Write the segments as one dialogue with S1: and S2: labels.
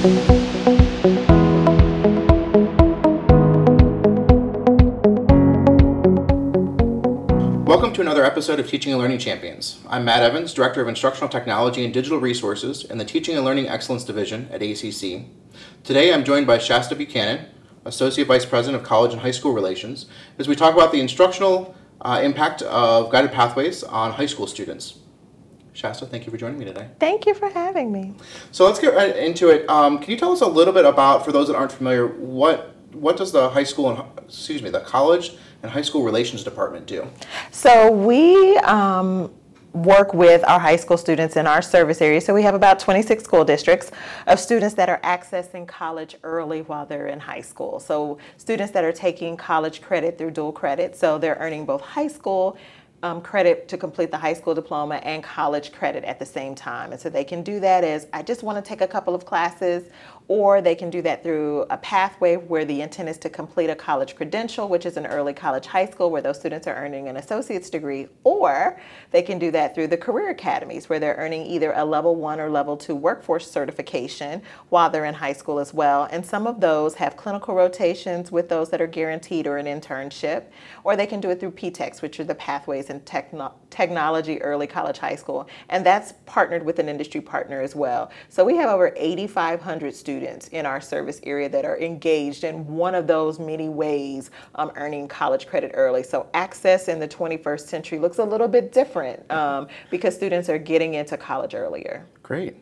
S1: Welcome to another episode of Teaching and Learning Champions. I'm Matt Evans, Director of Instructional Technology and Digital Resources in the Teaching and Learning Excellence Division at ACC. Today I'm joined by Shasta Buchanan, Associate Vice President of College and High School Relations, as we talk about the instructional uh, impact of guided pathways on high school students. Shasta, thank you for joining me today.
S2: Thank you for having me.
S1: So let's get right into it. Um, can you tell us a little bit about, for those that aren't familiar, what what does the high school and excuse me, the college and high school relations department do?
S2: So we um, work with our high school students in our service area. So we have about 26 school districts of students that are accessing college early while they're in high school. So students that are taking college credit through dual credit. So they're earning both high school um, credit to complete the high school diploma and college credit at the same time. And so they can do that as I just want to take a couple of classes, or they can do that through a pathway where the intent is to complete a college credential, which is an early college high school where those students are earning an associate's degree, or they can do that through the career academies where they're earning either a level one or level two workforce certification while they're in high school as well. And some of those have clinical rotations with those that are guaranteed or an internship, or they can do it through PTEX, which are the pathways in techno- technology early college high school. And that's partnered with an industry partner as well. So we have over 8,500 students students in our service area that are engaged in one of those many ways um, earning college credit early. So access in the 21st century looks a little bit different um, because students are getting into college earlier.
S1: Great.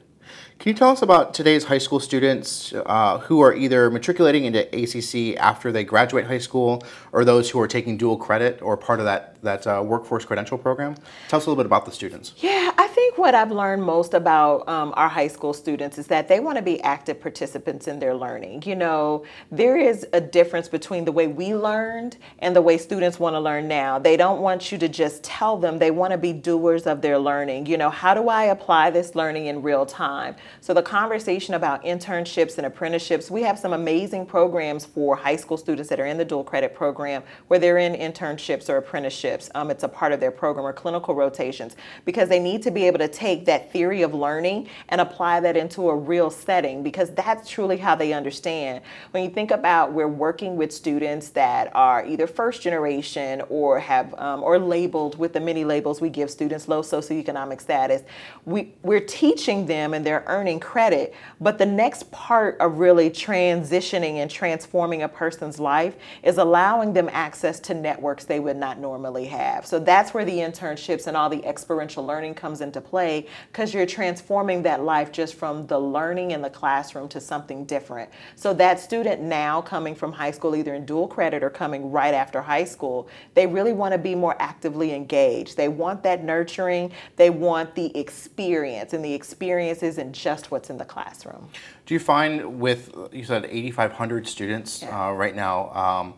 S1: Can you tell us about today's high school students uh, who are either matriculating into ACC after they graduate high school or those who are taking dual credit or part of that, that uh, workforce credential program? Tell us a little bit about the students.
S2: Yeah, I think what I've learned most about um, our high school students is that they want to be active participants in their learning. You know, there is a difference between the way we learned and the way students want to learn now. They don't want you to just tell them, they want to be doers of their learning. You know, how do I apply this learning in real time? So the conversation about internships and apprenticeships, we have some amazing programs for high school students that are in the dual credit program where they're in internships or apprenticeships. Um, it's a part of their program or clinical rotations because they need to be able to take that theory of learning and apply that into a real setting because that's truly how they understand. When you think about we're working with students that are either first generation or have um, or labeled with the many labels we give students low socioeconomic status, we, we're teaching them and they're earning credit. But the next part of really transitioning and transforming a person's life is allowing them access to networks they would not normally have. So that's where the internships and all the experiential learning comes into play because you're transforming that life just from the learning in the classroom to something different. So that student now coming from high school, either in dual credit or coming right after high school, they really want to be more actively engaged. They want that nurturing, they want the experience, and the experience isn't just what's in the classroom.
S1: Do you find with, you said 8,500 students yeah. uh, right now, um,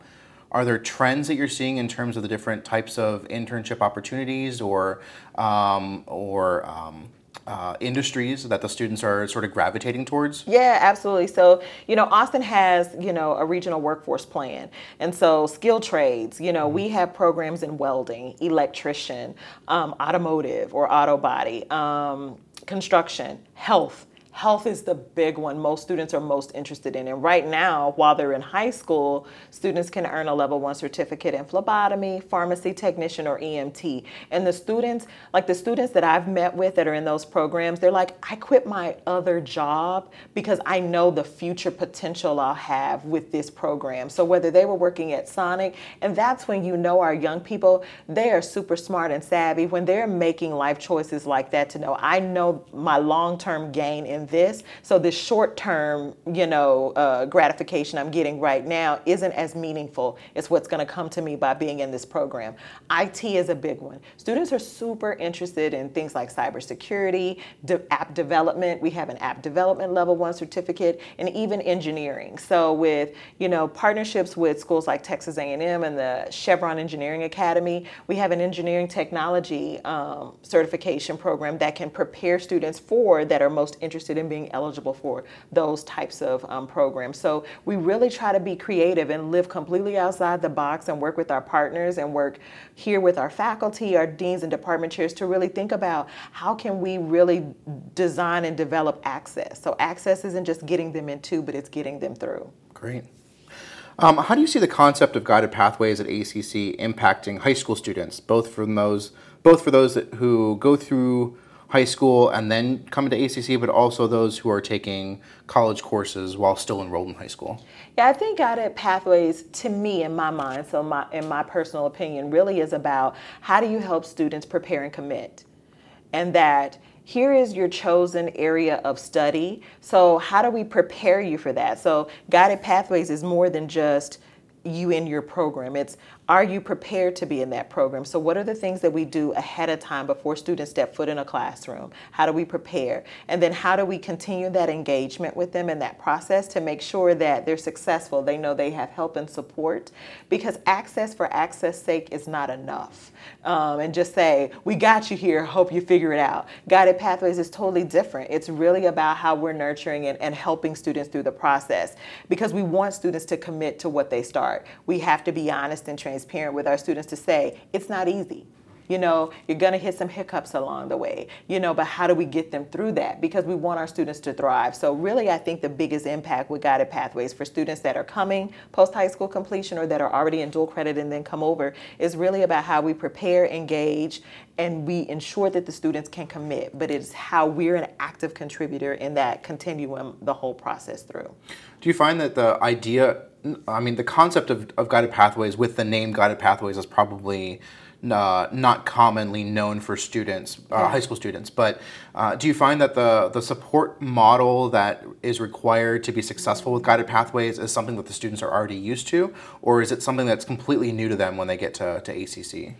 S1: are there trends that you're seeing in terms of the different types of internship opportunities or, um, or um, uh, industries that the students are sort of gravitating towards?
S2: Yeah, absolutely. So, you know, Austin has, you know, a regional workforce plan. And so, skill trades, you know, we mm-hmm. have programs in welding, electrician, um, automotive or auto body, um, construction, health health is the big one most students are most interested in. And right now, while they're in high school, students can earn a level one certificate in phlebotomy, pharmacy technician, or EMT. And the students, like the students that I've met with that are in those programs, they're like, I quit my other job because I know the future potential I'll have with this program. So whether they were working at Sonic, and that's when you know our young people, they are super smart and savvy when they're making life choices like that to know I know my long term gain in this. So this short term, you know, uh, gratification I'm getting right now isn't as meaningful as what's going to come to me by being in this program. IT is a big one. Students are super interested in things like cybersecurity, de- app development. We have an app development level one certificate, and even engineering. So with you know partnerships with schools like Texas A&M and the Chevron Engineering Academy, we have an engineering technology um, certification program that can prepare students for that are most interested interested in being eligible for those types of um, programs. So we really try to be creative and live completely outside the box and work with our partners and work here with our faculty, our deans and department chairs to really think about how can we really design and develop access. So access isn't just getting them into, but it's getting them through.
S1: Great. Um, how do you see the concept of guided pathways at ACC impacting high school students, both from those, both for those that, who go through high school and then come into ACC, but also those who are taking college courses while still enrolled in high school?
S2: Yeah, I think guided pathways, to me, in my mind, so my in my personal opinion, really is about how do you help students prepare and commit, and that here is your chosen area of study. So, how do we prepare you for that? So, guided pathways is more than just you in your program. It's are you prepared to be in that program? So, what are the things that we do ahead of time before students step foot in a classroom? How do we prepare? And then, how do we continue that engagement with them in that process to make sure that they're successful? They know they have help and support because access for access sake is not enough. Um, and just say, we got you here, hope you figure it out. Guided Pathways is totally different. It's really about how we're nurturing and, and helping students through the process because we want students to commit to what they start. We have to be honest and transparent transparent with our students to say it's not easy. You know, you're going to hit some hiccups along the way, you know, but how do we get them through that? Because we want our students to thrive. So, really, I think the biggest impact with Guided Pathways for students that are coming post high school completion or that are already in dual credit and then come over is really about how we prepare, engage, and we ensure that the students can commit. But it's how we're an active contributor in that continuum the whole process through.
S1: Do you find that the idea I mean, the concept of, of guided pathways with the name guided pathways is probably uh, not commonly known for students, uh, yeah. high school students. But uh, do you find that the the support model that is required to be successful with guided pathways is something that the students are already used to, or is it something that's completely new to them when they get to, to ACC?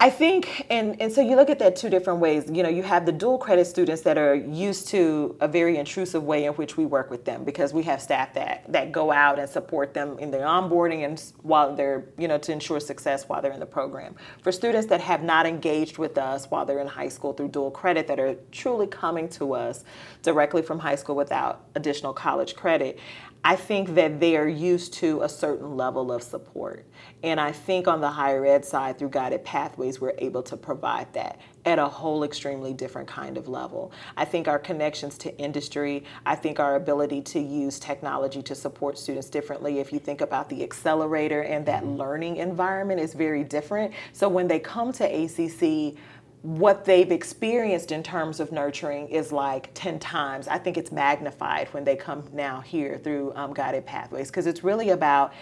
S2: I think, and, and so you look at that two different ways. You know, you have the dual credit students that are used to a very intrusive way in which we work with them because we have staff that, that go out and support them in their onboarding and while they're, you know, to ensure success while they're in the program. For students that have not engaged with us while they're in high school through dual credit that are truly coming to us directly from high school without additional college credit, I think that they are used to a certain level of support. And I think on the higher ed side, through Guided Pathways, we're able to provide that at a whole extremely different kind of level. I think our connections to industry, I think our ability to use technology to support students differently. If you think about the accelerator and that mm-hmm. learning environment is very different. So when they come to ACC, what they've experienced in terms of nurturing is like 10 times. I think it's magnified when they come now here through um, Guided Pathways because it's really about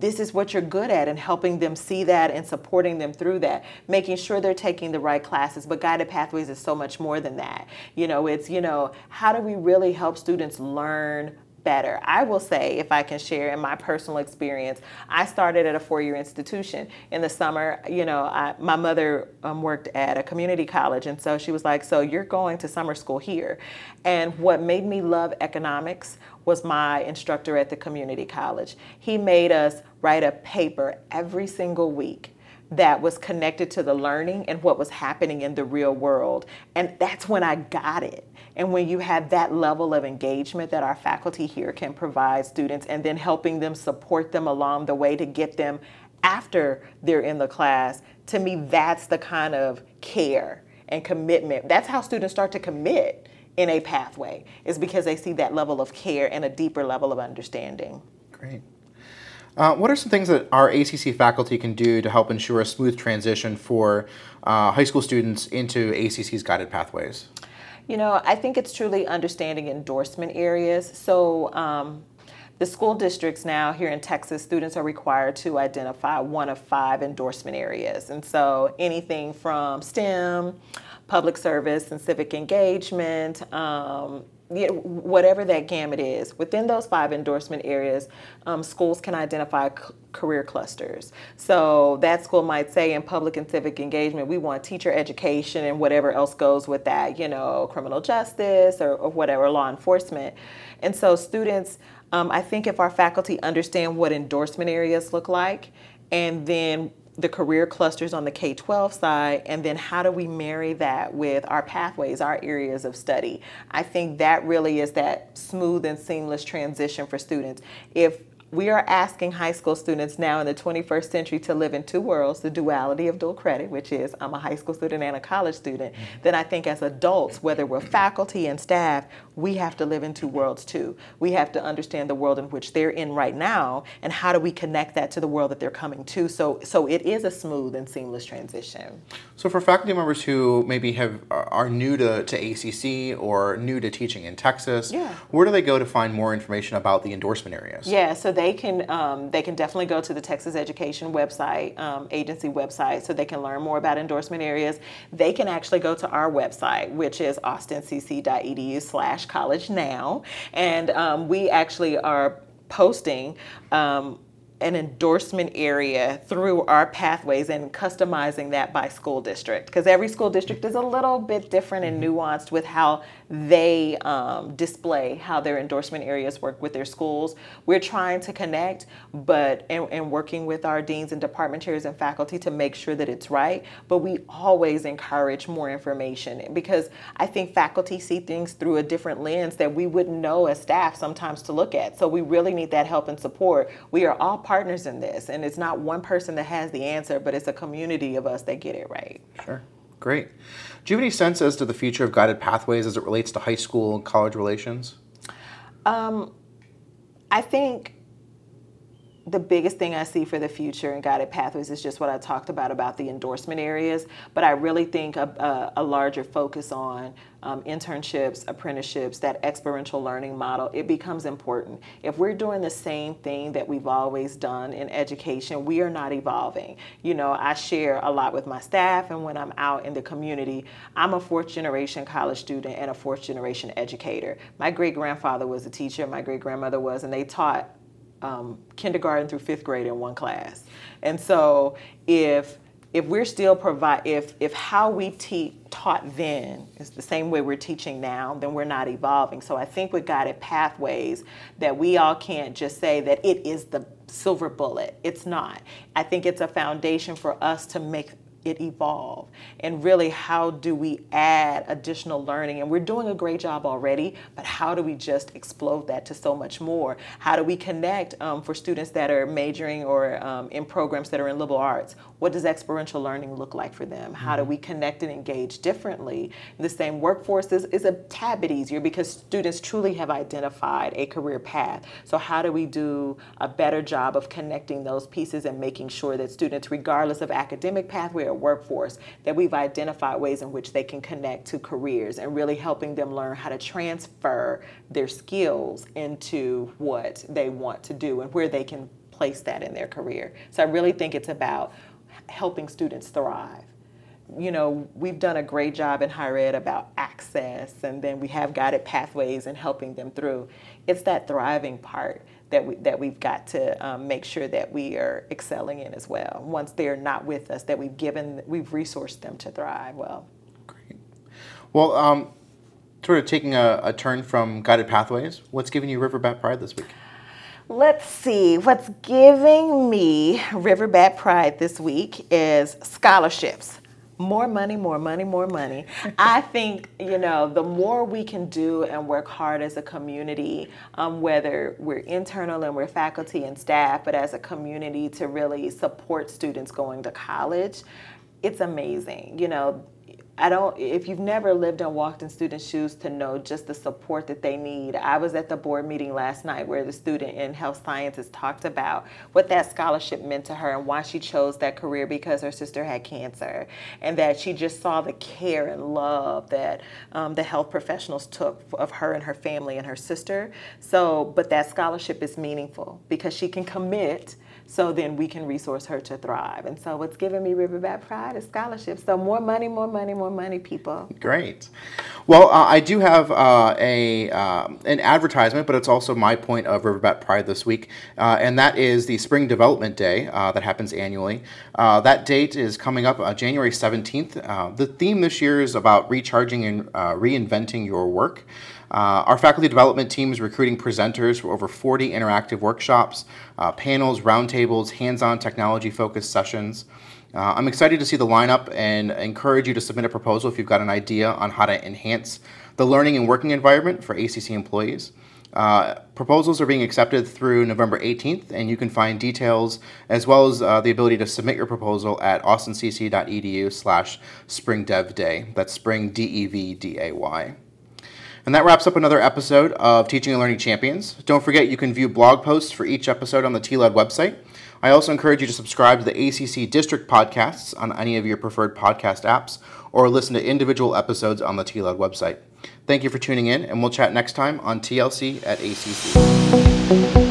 S2: this is what you're good at and helping them see that and supporting them through that making sure they're taking the right classes but guided pathways is so much more than that you know it's you know how do we really help students learn better. I will say, if I can share in my personal experience, I started at a four year institution. In the summer, you know, I, my mother um, worked at a community college, and so she was like, So you're going to summer school here. And what made me love economics was my instructor at the community college. He made us write a paper every single week that was connected to the learning and what was happening in the real world. And that's when I got it. And when you have that level of engagement that our faculty here can provide students and then helping them support them along the way to get them after they're in the class, to me, that's the kind of care and commitment. That's how students start to commit in a pathway, is because they see that level of care and a deeper level of understanding.
S1: Great. Uh, what are some things that our ACC faculty can do to help ensure a smooth transition for uh, high school students into ACC's guided pathways?
S2: You know, I think it's truly understanding endorsement areas. So, um, the school districts now here in Texas, students are required to identify one of five endorsement areas. And so anything from STEM, public service and civic engagement, um, you know, whatever that gamut is, within those five endorsement areas, um, schools can identify c- career clusters. So that school might say in public and civic engagement, we want teacher education and whatever else goes with that, you know, criminal justice or, or whatever, law enforcement. And so students, um, I think if our faculty understand what endorsement areas look like, and then the career clusters on the K 12 side, and then how do we marry that with our pathways, our areas of study? I think that really is that smooth and seamless transition for students. If we are asking high school students now in the 21st century to live in two worlds the duality of dual credit, which is I'm a high school student and a college student. Mm-hmm. Then I think as adults, whether we're faculty and staff, we have to live in two worlds too. We have to understand the world in which they're in right now and how do we connect that to the world that they're coming to. So, so it is a smooth and seamless transition.
S1: So, for faculty members who maybe have are new to, to ACC or new to teaching in Texas, yeah. where do they go to find more information about the endorsement areas?
S2: Yeah, so they they can um, they can definitely go to the Texas Education website um, agency website so they can learn more about endorsement areas. They can actually go to our website, which is austincc.edu/slash college now, and um, we actually are posting um, an endorsement area through our pathways and customizing that by school district because every school district is a little bit different and mm-hmm. nuanced with how they um, display how their endorsement areas work with their schools. We're trying to connect, but and, and working with our deans and department chairs and faculty to make sure that it's right. But we always encourage more information because I think faculty see things through a different lens that we wouldn't know as staff sometimes to look at. So we really need that help and support. We are all partners in this, and it's not one person that has the answer, but it's a community of us that get it right.
S1: Sure. Great. Do you have any sense as to the future of guided pathways as it relates to high school and college relations?
S2: Um, I think the biggest thing I see for the future in guided pathways is just what I talked about about the endorsement areas. But I really think a, a, a larger focus on um, internships, apprenticeships, that experiential learning model, it becomes important. If we're doing the same thing that we've always done in education, we are not evolving. You know, I share a lot with my staff, and when I'm out in the community, I'm a fourth generation college student and a fourth generation educator. My great grandfather was a teacher, my great grandmother was, and they taught um, kindergarten through fifth grade in one class. And so if if we're still provide if if how we teach taught then is the same way we're teaching now, then we're not evolving. So I think with guided pathways that we all can't just say that it is the silver bullet. It's not. I think it's a foundation for us to make it evolve and really how do we add additional learning and we're doing a great job already but how do we just explode that to so much more how do we connect um, for students that are majoring or um, in programs that are in liberal arts what does experiential learning look like for them how do mm-hmm. we connect and engage differently the same workforce is, is a tad bit easier because students truly have identified a career path so how do we do a better job of connecting those pieces and making sure that students regardless of academic pathway or workforce, that we've identified ways in which they can connect to careers and really helping them learn how to transfer their skills into what they want to do and where they can place that in their career. So I really think it's about helping students thrive. You know, we've done a great job in higher ed about access, and then we have guided pathways and helping them through. It's that thriving part that we that we've got to um, make sure that we are excelling in as well. Once they're not with us, that we've given we've resourced them to thrive well.
S1: Great. Well, um, sort of taking a, a turn from guided pathways, what's giving you River Bat Pride this week?
S2: Let's see. What's giving me River Bat Pride this week is scholarships more money, more money, more money. I think, you know, the more we can do and work hard as a community, um, whether we're internal and we're faculty and staff, but as a community to really support students going to college, it's amazing. You know, I don't, if you've never lived and walked in student shoes to know just the support that they need. I was at the board meeting last night where the student in health sciences talked about what that scholarship meant to her and why she chose that career because her sister had cancer and that she just saw the care and love that um, the health professionals took of her and her family and her sister. So, but that scholarship is meaningful because she can commit so then we can resource her to thrive. And so what's giving me River Bat Pride is scholarships. So more money, more money, more money, people.
S1: Great. Well, uh, I do have uh, a um, an advertisement, but it's also my point of River Bat Pride this week, uh, and that is the Spring Development Day uh, that happens annually. Uh, that date is coming up uh, January 17th. the theme this year is about recharging and reinventing your work. our faculty development team is recruiting presenters for over 40 interactive workshops, panels, round roundtables, hands on technology focused sessions. Uh, I'm excited to see the lineup and encourage you to submit a proposal if you've got an idea on how to enhance the learning and working environment for ACC employees. Uh, proposals are being accepted through November 18th, and you can find details as well as uh, the ability to submit your proposal at austincc.edu slash springdevday. That's spring D-E-V-D-A-Y. And that wraps up another episode of Teaching and Learning Champions. Don't forget you can view blog posts for each episode on the TLED website. I also encourage you to subscribe to the ACC District podcasts on any of your preferred podcast apps or listen to individual episodes on the TLED website. Thank you for tuning in, and we'll chat next time on TLC at ACC.